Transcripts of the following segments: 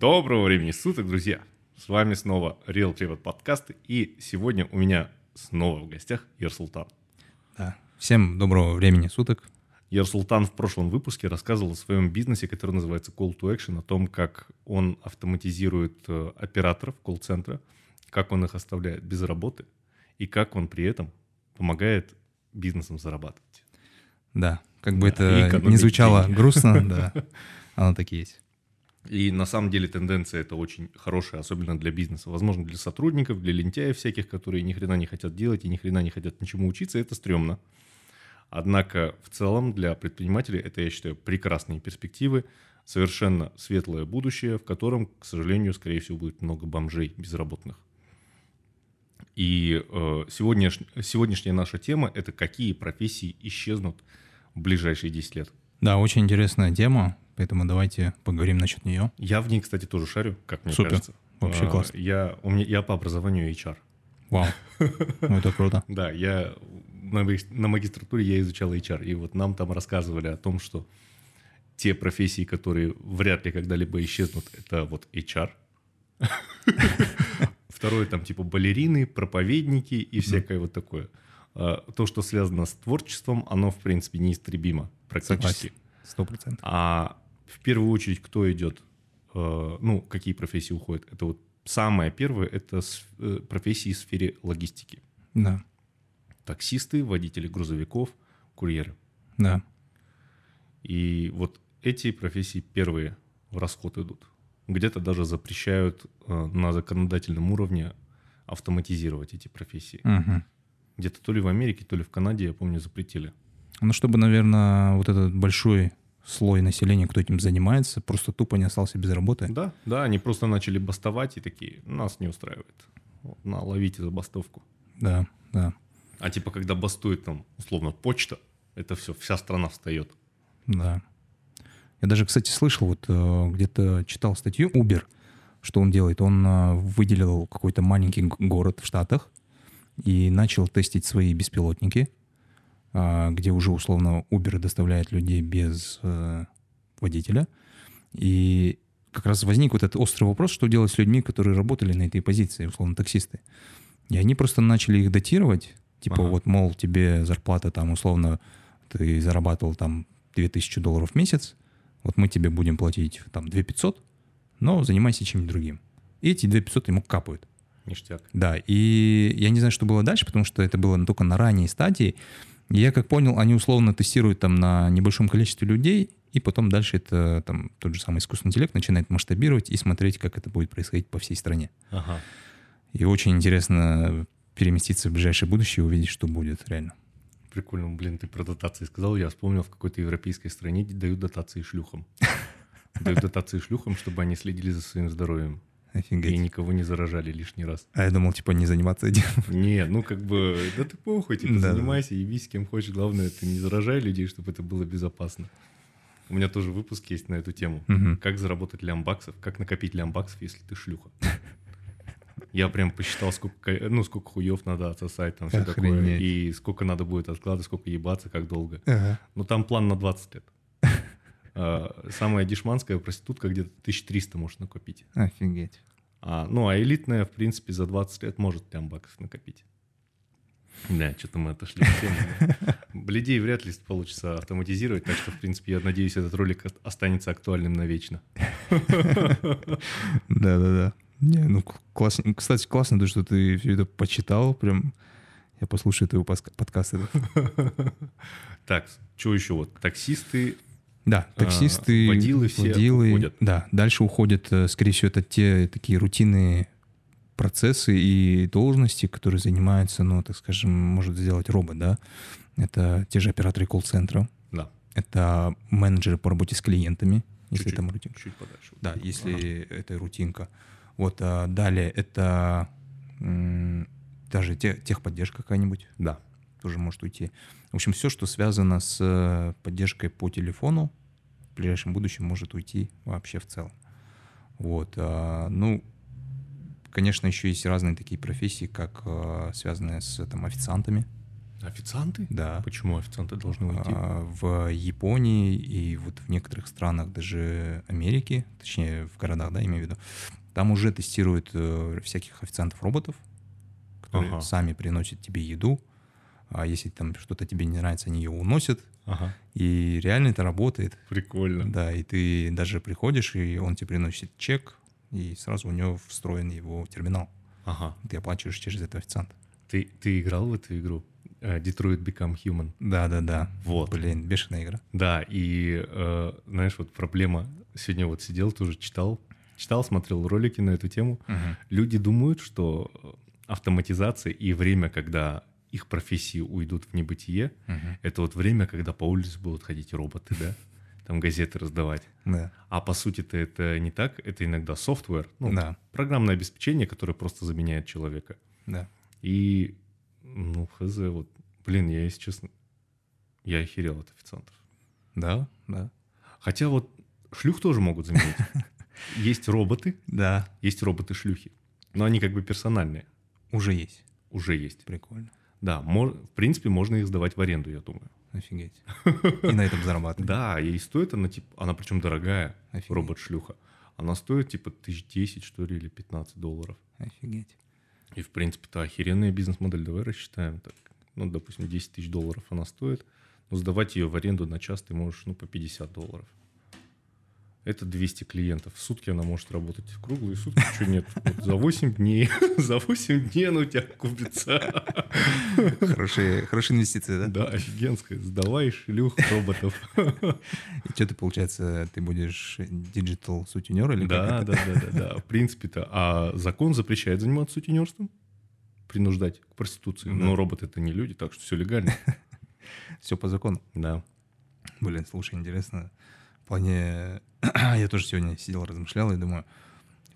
Доброго времени суток, друзья! С вами снова Real Привод подкасты, и сегодня у меня снова в гостях Ерсултан. Да. Всем доброго времени суток. Ерсултан в прошлом выпуске рассказывал о своем бизнесе, который называется Call to Action, о том, как он автоматизирует э, операторов колл-центра, как он их оставляет без работы, и как он при этом помогает бизнесам зарабатывать. Да, как бы это не звучало деньги. грустно, да, оно так и есть. И на самом деле тенденция это очень хорошая, особенно для бизнеса. Возможно, для сотрудников, для лентяев всяких, которые ни хрена не хотят делать и ни хрена не хотят ничему учиться, это стрёмно. Однако в целом для предпринимателей это, я считаю, прекрасные перспективы, совершенно светлое будущее, в котором, к сожалению, скорее всего, будет много бомжей безработных. И э, сегодняш, сегодняшняя наша тема – это какие профессии исчезнут в ближайшие 10 лет. Да, очень интересная тема, поэтому давайте поговорим насчет нее. Я в ней, кстати, тоже шарю, как мне Супер. кажется. Вообще а, классно. Я, у меня, я по образованию HR. Вау, ну это круто. Да, я на, на магистратуре я изучал HR, и вот нам там рассказывали о том, что те профессии, которые вряд ли когда-либо исчезнут, это вот HR. Второе там типа балерины, проповедники и всякое вот такое. А, то, что связано с творчеством, оно, в принципе, неистребимо практически. Сто процентов. А в первую очередь, кто идет, э, ну, какие профессии уходят? Это вот самое первое, это э, профессии в сфере логистики. Да. Таксисты, водители грузовиков, курьеры. Да. И вот эти профессии первые в расход идут. Где-то даже запрещают э, на законодательном уровне автоматизировать эти профессии. Угу. Где-то то ли в Америке, то ли в Канаде, я помню, запретили. Ну, чтобы, наверное, вот этот большой слой населения, кто этим занимается, просто тупо не остался без работы. Да, да, они просто начали бастовать и такие, нас не устраивает. Вот, на, ловите забастовку. Да, да. А типа, когда бастует там, условно, почта, это все, вся страна встает. Да. Я даже, кстати, слышал, вот э, где-то читал статью Uber, что он делает. Он э, выделил какой-то маленький город в Штатах, и начал тестить свои беспилотники, где уже условно Uber доставляет людей без э, водителя. И как раз возник вот этот острый вопрос, что делать с людьми, которые работали на этой позиции, условно таксисты. И они просто начали их датировать, типа ага. вот, мол, тебе зарплата там условно, ты зарабатывал там 2000 долларов в месяц, вот мы тебе будем платить там 2500, но занимайся чем-нибудь другим. И эти 2500 ему капают. Ништяк. Да, и я не знаю, что было дальше, потому что это было только на ранней стадии. Я как понял, они условно тестируют там на небольшом количестве людей, и потом дальше это там тот же самый искусственный интеллект начинает масштабировать и смотреть, как это будет происходить по всей стране. Ага. И очень интересно переместиться в ближайшее будущее и увидеть, что будет реально. Прикольно, блин, ты про дотации сказал, я вспомнил, в какой-то европейской стране дают дотации шлюхам. Дают дотации шлюхам, чтобы они следили за своим здоровьем. Офигеть. И никого не заражали лишний раз. А я думал, типа, не заниматься этим. Не, ну как бы, да ты похуй, типа, да, занимайся, с кем хочешь. Главное, ты не заражай людей, чтобы это было безопасно. У меня тоже выпуск есть на эту тему. Угу. Как заработать лямбаксов, как накопить лямбаксов, если ты шлюха. Я прям посчитал, сколько, ну, сколько хуев надо отсосать, там все Охренеть. такое, и сколько надо будет откладывать, сколько ебаться, как долго. Ага. Ну, там план на 20 лет. А, самая дешманская проститутка где-то 1300 может накопить. Офигеть. А, ну, а элитная, в принципе, за 20 лет может прям баксов накопить. Да, что-то мы отошли от темы. Бледей вряд ли получится автоматизировать, так что, в принципе, я надеюсь, этот ролик останется актуальным навечно. Да-да-да. Не, ну, классно. Кстати, классно, то, что ты все это почитал, прям я послушаю твоего подкаста. Так, что еще? Вот таксисты, да, а, таксисты, а, водилы все водилы, уходят. Да, дальше уходят, э, скорее всего, это те такие рутинные процессы и должности, которые занимаются, ну, так скажем, может сделать робот, да. Это те же операторы колл-центра. Да. Это менеджеры по работе с клиентами, если чуть, там рутинка. Чуть подальше. Да, если ага. это рутинка. Вот а далее это м, даже те, техподдержка какая-нибудь. Да. Тоже может уйти. В общем, все, что связано с э, поддержкой по телефону, ближайшем будущем может уйти вообще в целом. Вот. А, ну, конечно, еще есть разные такие профессии, как а, связанные с там, официантами. Официанты? Да. Почему официанты должны уйти? А, В Японии и вот в некоторых странах даже Америки, точнее в городах, да, имею в виду, там уже тестируют э, всяких официантов-роботов, которые Ага. сами приносят тебе еду, а если там что-то тебе не нравится, они ее уносят, Ага, и реально это работает. прикольно. Да, и ты даже приходишь, и он тебе приносит чек, и сразу у него встроен его терминал. Ага. Ты оплачиваешь через этого официанта. Ты, ты играл в эту игру? Э, Detroit Become Human. Да-да-да. Вот. Блин, бешеная игра. Да, и э, знаешь, вот проблема. Сегодня вот сидел, тоже читал, читал, смотрел ролики на эту тему. Люди думают, что автоматизация и время, когда их профессии уйдут в небытие, Мгм. это вот время, когда по улице будут ходить роботы, да? Там газеты раздавать. Да. А по сути-то это не так, это иногда софтвер, ну, Да. программное обеспечение, которое просто заменяет человека. Да. И, ну, хз, вот, блин, я, если честно, я охерел от официантов. Да, да. Хотя вот шлюх тоже могут заменить. Есть роботы, Да, есть роботы-шлюхи. Но они как бы персональные. уже есть. Уже есть. Прикольно. Да, в принципе, можно их сдавать в аренду, я думаю. Офигеть. И на этом зарабатывать. Да, и стоит она, типа, она причем дорогая, робот-шлюха. Она стоит, типа, тысяч десять, что ли, или 15 долларов. Офигеть. И, в принципе-то, охеренная бизнес-модель. Давай рассчитаем. Так, ну, допустим, 10 тысяч долларов она стоит. Но сдавать ее в аренду на час ты можешь, ну, по 50 долларов. Это 200 клиентов. В сутки она может работать круглые сутки. Что нет? Вот за 8 дней. За 8 дней она у тебя купится. Хорошие, хорошие инвестиции, да? Да, офигенская. Сдавай шлюх роботов. И что ты, получается, ты будешь digital сутенер или Да, да, да, да, да. В принципе-то. А закон запрещает заниматься сутенерством? Принуждать к проституции. Но роботы это не люди, так что все легально. Все по закону. Да. Блин, слушай, интересно. В плане... Я тоже сегодня сидел, размышлял и думаю,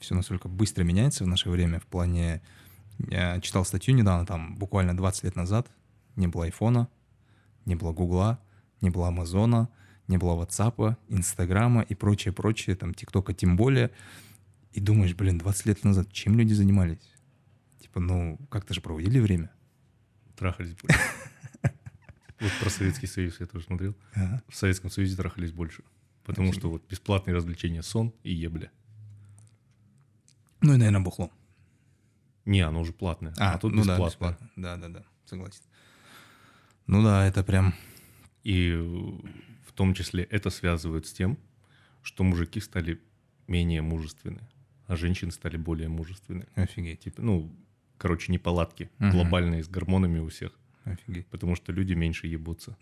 все настолько быстро меняется в наше время. В плане... Я читал статью недавно, там буквально 20 лет назад не было айфона, не было гугла, не было амазона, не было ватсапа, инстаграма и прочее, прочее, там тиктока тем более. И думаешь, блин, 20 лет назад чем люди занимались? Типа, ну, как-то же проводили время. Трахались больше. Вот про Советский Союз я тоже смотрел. В Советском Союзе трахались больше. Потому что вот бесплатные развлечения сон и ебля. Ну и, наверное, бухло. Не, оно уже платное. А, тут ну да, бесплатное. бесплатно. Да, да, да, согласен. Ну да, это прям... И в том числе это связывают с тем, что мужики стали менее мужественны, а женщины стали более мужественны. Офигеть, Типа, ну, короче, неполадки Мгм. глобальные с гормонами у всех. офигеть. Потому что люди меньше ебутся.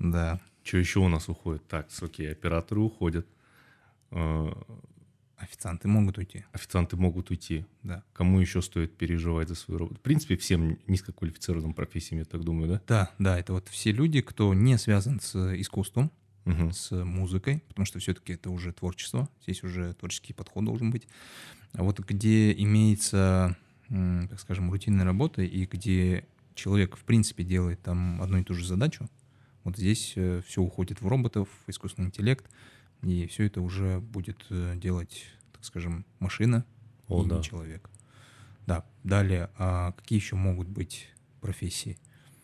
Да. Что еще у нас уходит? Так, окей, операторы уходят. Э, Официанты могут уйти. Официанты могут уйти. Да. Кому еще стоит переживать за свою работу? В принципе, всем низкоквалифицированным профессиям, я так думаю, да? Да, да, это вот все люди, кто не связан с искусством, Мгм. с музыкой, потому что все-таки это уже творчество, здесь уже творческий подход должен быть. А вот где имеется, так скажем, рутинная работа и где человек, в принципе, делает там одну и ту же задачу, вот здесь все уходит в роботов, в искусственный интеллект, и все это уже будет э, делать, так скажем, машина О, и да. человек. Да, далее, а какие еще могут быть профессии?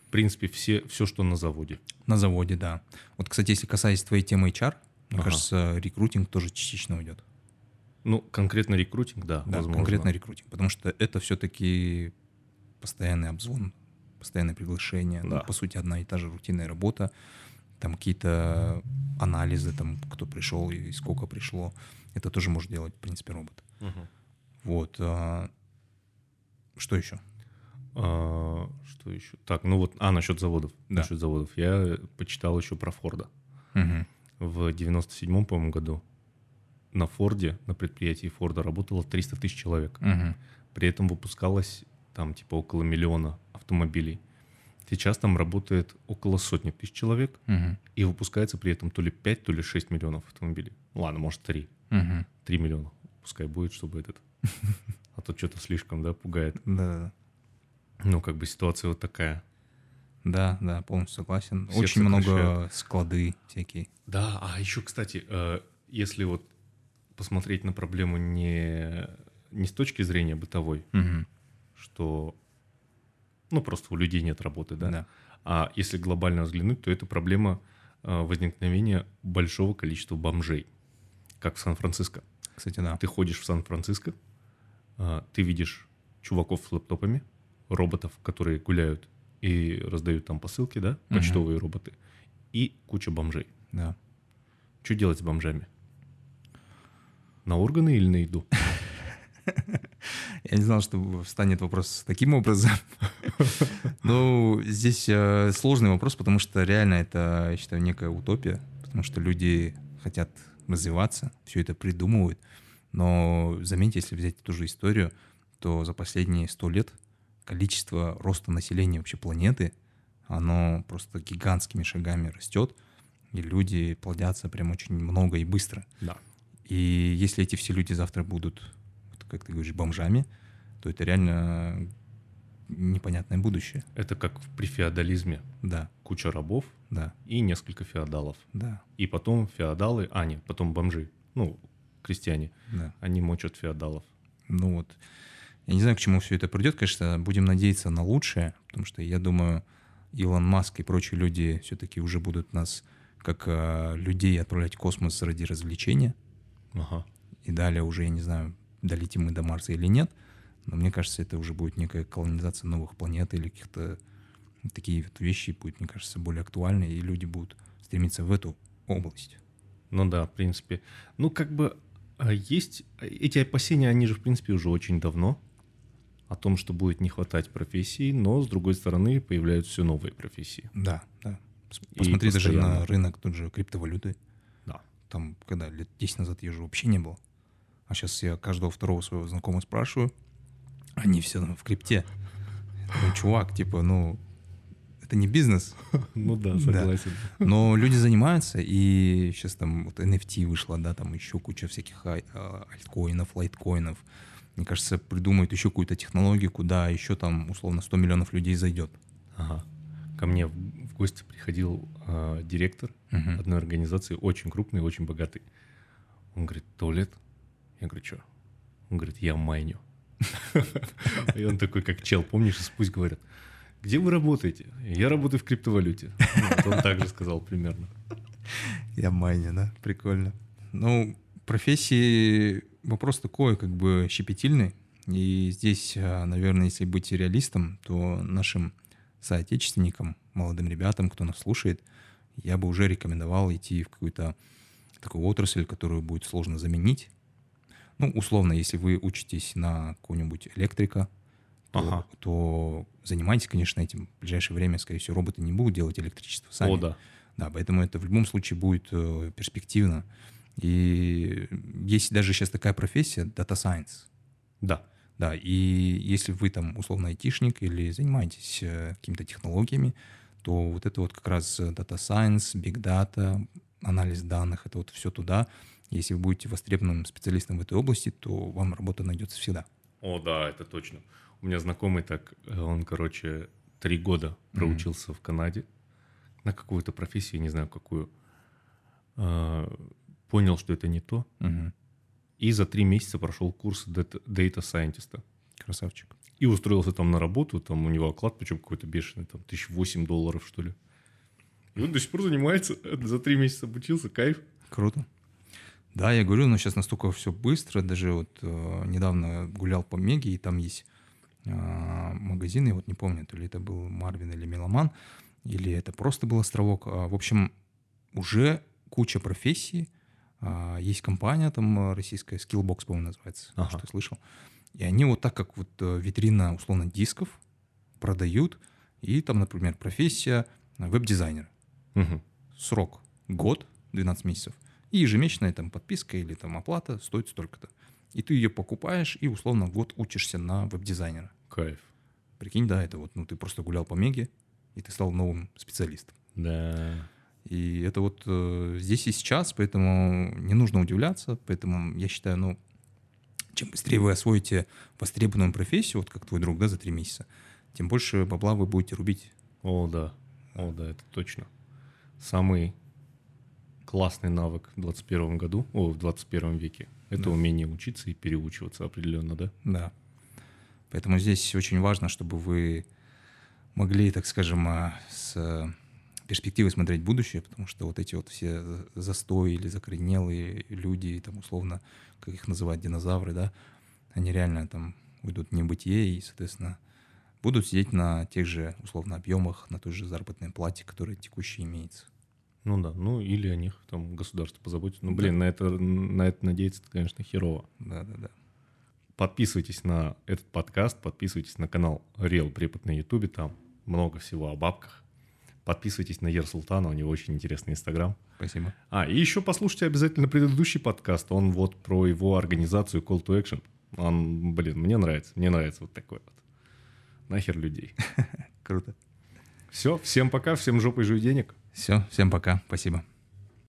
В принципе, все, все, что на заводе. На заводе, да. Вот, кстати, если касаясь твоей темы HR, мне Ага. кажется, рекрутинг тоже частично уйдет. Ну, конкретно рекрутинг, да, Да, возможно. конкретно рекрутинг. Потому что это все-таки постоянный обзвон, постоянное приглашение. Ну, Да. по сути, одна и та же рутинная работа. Там какие-то анализы, там, кто пришел и сколько пришло. Это тоже может делать, в принципе, робот. Мгм. Вот. а, Что еще? А, что еще? Так, ну вот, а, насчет заводов. Да. Насчет заводов. Я почитал еще про Форда. Мгм. В 97-м, по-моему, году на Форде, на предприятии Форда работало 300 тысяч человек. Мгм. При этом выпускалось там типа около миллиона автомобилей. Сейчас там работает около сотни тысяч человек, Мгм. и выпускается при этом то ли 5, то ли 6 миллионов автомобилей. Ладно, может 3. Мгм. 3 миллиона. Пускай будет, чтобы этот... А то что-то слишком, да, пугает. Да, Ну, как бы ситуация вот такая. да, да, полностью согласен. Всех Очень много склады всякие. Да, а еще, кстати, э, если вот посмотреть на проблему не, не с точки зрения бытовой, Мгм. что Ну, просто у людей нет работы, да. Да. А если глобально взглянуть, то это проблема э, возникновения большого количества бомжей, как в Сан-Франциско. Кстати, да. Ты ходишь в Сан-Франциско, э, ты видишь чуваков с лэптопами, роботов, которые гуляют и раздают там посылки, да, почтовые роботы, и куча бомжей. Да. Что делать с бомжами? На органы или на еду? Я не знал, что встанет вопрос таким образом. Ну, здесь э, сложный вопрос, потому что реально это, я считаю, некая утопия, потому что люди хотят развиваться, все это придумывают. Но заметьте, если взять ту же историю, то за последние сто лет количество роста населения вообще планеты, оно просто гигантскими шагами растет, и люди плодятся прям очень много и быстро. Да. И если эти все люди завтра будут, как ты говоришь, бомжами, то это реально непонятное будущее. Это как при феодализме. Да, Куча рабов да, и несколько феодалов. да, И потом феодалы, а нет, потом бомжи, ну, крестьяне, да. они мочат феодалов. Ну вот, я не знаю, к чему все это придет, конечно, будем надеяться на лучшее, потому что я думаю, Илон Маск и прочие люди все-таки уже будут нас как а, людей отправлять в космос ради развлечения, Ага. и далее уже, я не знаю, долетим мы до Марса или нет, но мне кажется, это уже будет некая колонизация новых планет или каких-то такие вот вещи будет, мне кажется, более актуальны, и люди будут стремиться в эту область. Ну да, в принципе. Ну, как бы а, есть... Эти опасения, они же, в принципе, уже очень давно. О том, что будет не хватать профессий, но, с другой стороны, появляются все новые профессии. Да, да. Посмотри даже на рынок тут же криптовалюты. Да. Там, когда лет 10 назад ее же вообще не было. А сейчас я каждого второго своего знакомого спрашиваю, они все в крипте. Такой, чувак, типа, ну, это не бизнес. Ну да, Да. согласен. Но люди занимаются, и сейчас там вот NFT вышло, да, там еще куча всяких ай- а, альткоинов, лайткоинов. Мне кажется, придумают еще какую-то технологию, куда еще там условно 100 миллионов людей зайдет. Ага. Ко мне в гости приходил а, директор Мгм. одной организации, очень крупный, очень богатый. Он говорит, туалет? Я говорю, что? Он говорит, я майню. И он такой, как чел, помнишь, из пусть говорят, где вы работаете? Я работаю в криптовалюте. Он так же сказал примерно. Я майня, да? Прикольно. Ну, профессии вопрос такой, как бы щепетильный. И здесь, а, наверное, если быть реалистом, то нашим соотечественникам, молодым ребятам, кто нас слушает, я бы уже рекомендовал идти в какую-то такую отрасль, которую будет сложно заменить. Ну, условно, если вы учитесь на какого-нибудь электрика, то, Ага. то занимайтесь, конечно, этим. В ближайшее время, скорее всего, роботы не будут делать электричество сами. О, да. Да, поэтому это в любом случае будет э, перспективно. И есть даже сейчас такая профессия Data Science. Да. Да, и если вы там условно айтишник или занимаетесь э, какими-то технологиями, то вот это вот как раз Data Science, Big Data, анализ данных, это вот все туда. Если вы будете востребованным специалистом в этой области, то вам работа найдется всегда. О, да, это точно. У меня знакомый так, э, он, короче, три года проучился в Канаде на какую-то профессию, не знаю какую. А, Понял, что это не то, Мгм. и за три месяца прошел курс Scientist. Красавчик. И устроился там на работу, там у него оклад, причем какой-то бешеный, там, тысяч восемь долларов, что ли. И он до сих пор занимается, за три месяца обучился, кайф. Круто. Да, я говорю, но сейчас настолько все быстро. Даже вот э, недавно гулял по Меге, и там есть э, магазины, вот не помню, то ли это был Марвин или Меломан, или это просто был островок. А, в общем, уже куча профессий. А, есть компания там э, российская, Skillbox, по-моему, называется, Ага. что слышал. И они вот так, как вот э, витрина, условно, дисков продают. И там, например, профессия э, веб-дизайнера Мгм. срок год, 12 месяцев, и ежемесячная там подписка или там оплата стоит столько-то. И ты ее покупаешь и условно год учишься на веб-дизайнера. Кайф. Прикинь, да, это вот, ну ты просто гулял по Меге, и ты стал новым специалистом. Да. И это вот э, здесь и сейчас, поэтому не нужно удивляться, поэтому я считаю, ну, чем быстрее вы освоите востребованную профессию, вот как твой друг, да, за три месяца, тем больше бабла вы будете рубить. О, да. О, да, это точно. Самый классный навык в 21 году, о, в 21 веке, это Да. умение учиться и переучиваться определенно, да? Да. Поэтому здесь очень важно, чтобы вы могли, так скажем, а, с перспективой смотреть будущее, потому что вот эти вот все застои или закоренелые люди, там условно, как их называют, динозавры, да, они реально там уйдут в небытие и, соответственно, будут сидеть на тех же, условно, объемах, на той же заработной плате, которая текущая имеется. Ну да, ну или о них там государство позаботится. Ну, блин, да. на, это, на это надеяться, это, конечно, херово. Да-да-да. Подписывайтесь на этот подкаст, подписывайтесь на канал Real Препод на Ютубе, там много всего о бабках. Подписывайтесь на Ер Султана, у него очень интересный инстаграм. Спасибо. А, и еще послушайте обязательно предыдущий подкаст, он вот про его организацию Call to Action. Он, блин, мне нравится, мне нравится вот такой вот. Нахер людей. Круто. Все, всем пока, всем жопой жуй денег. Все, всем пока, спасибо.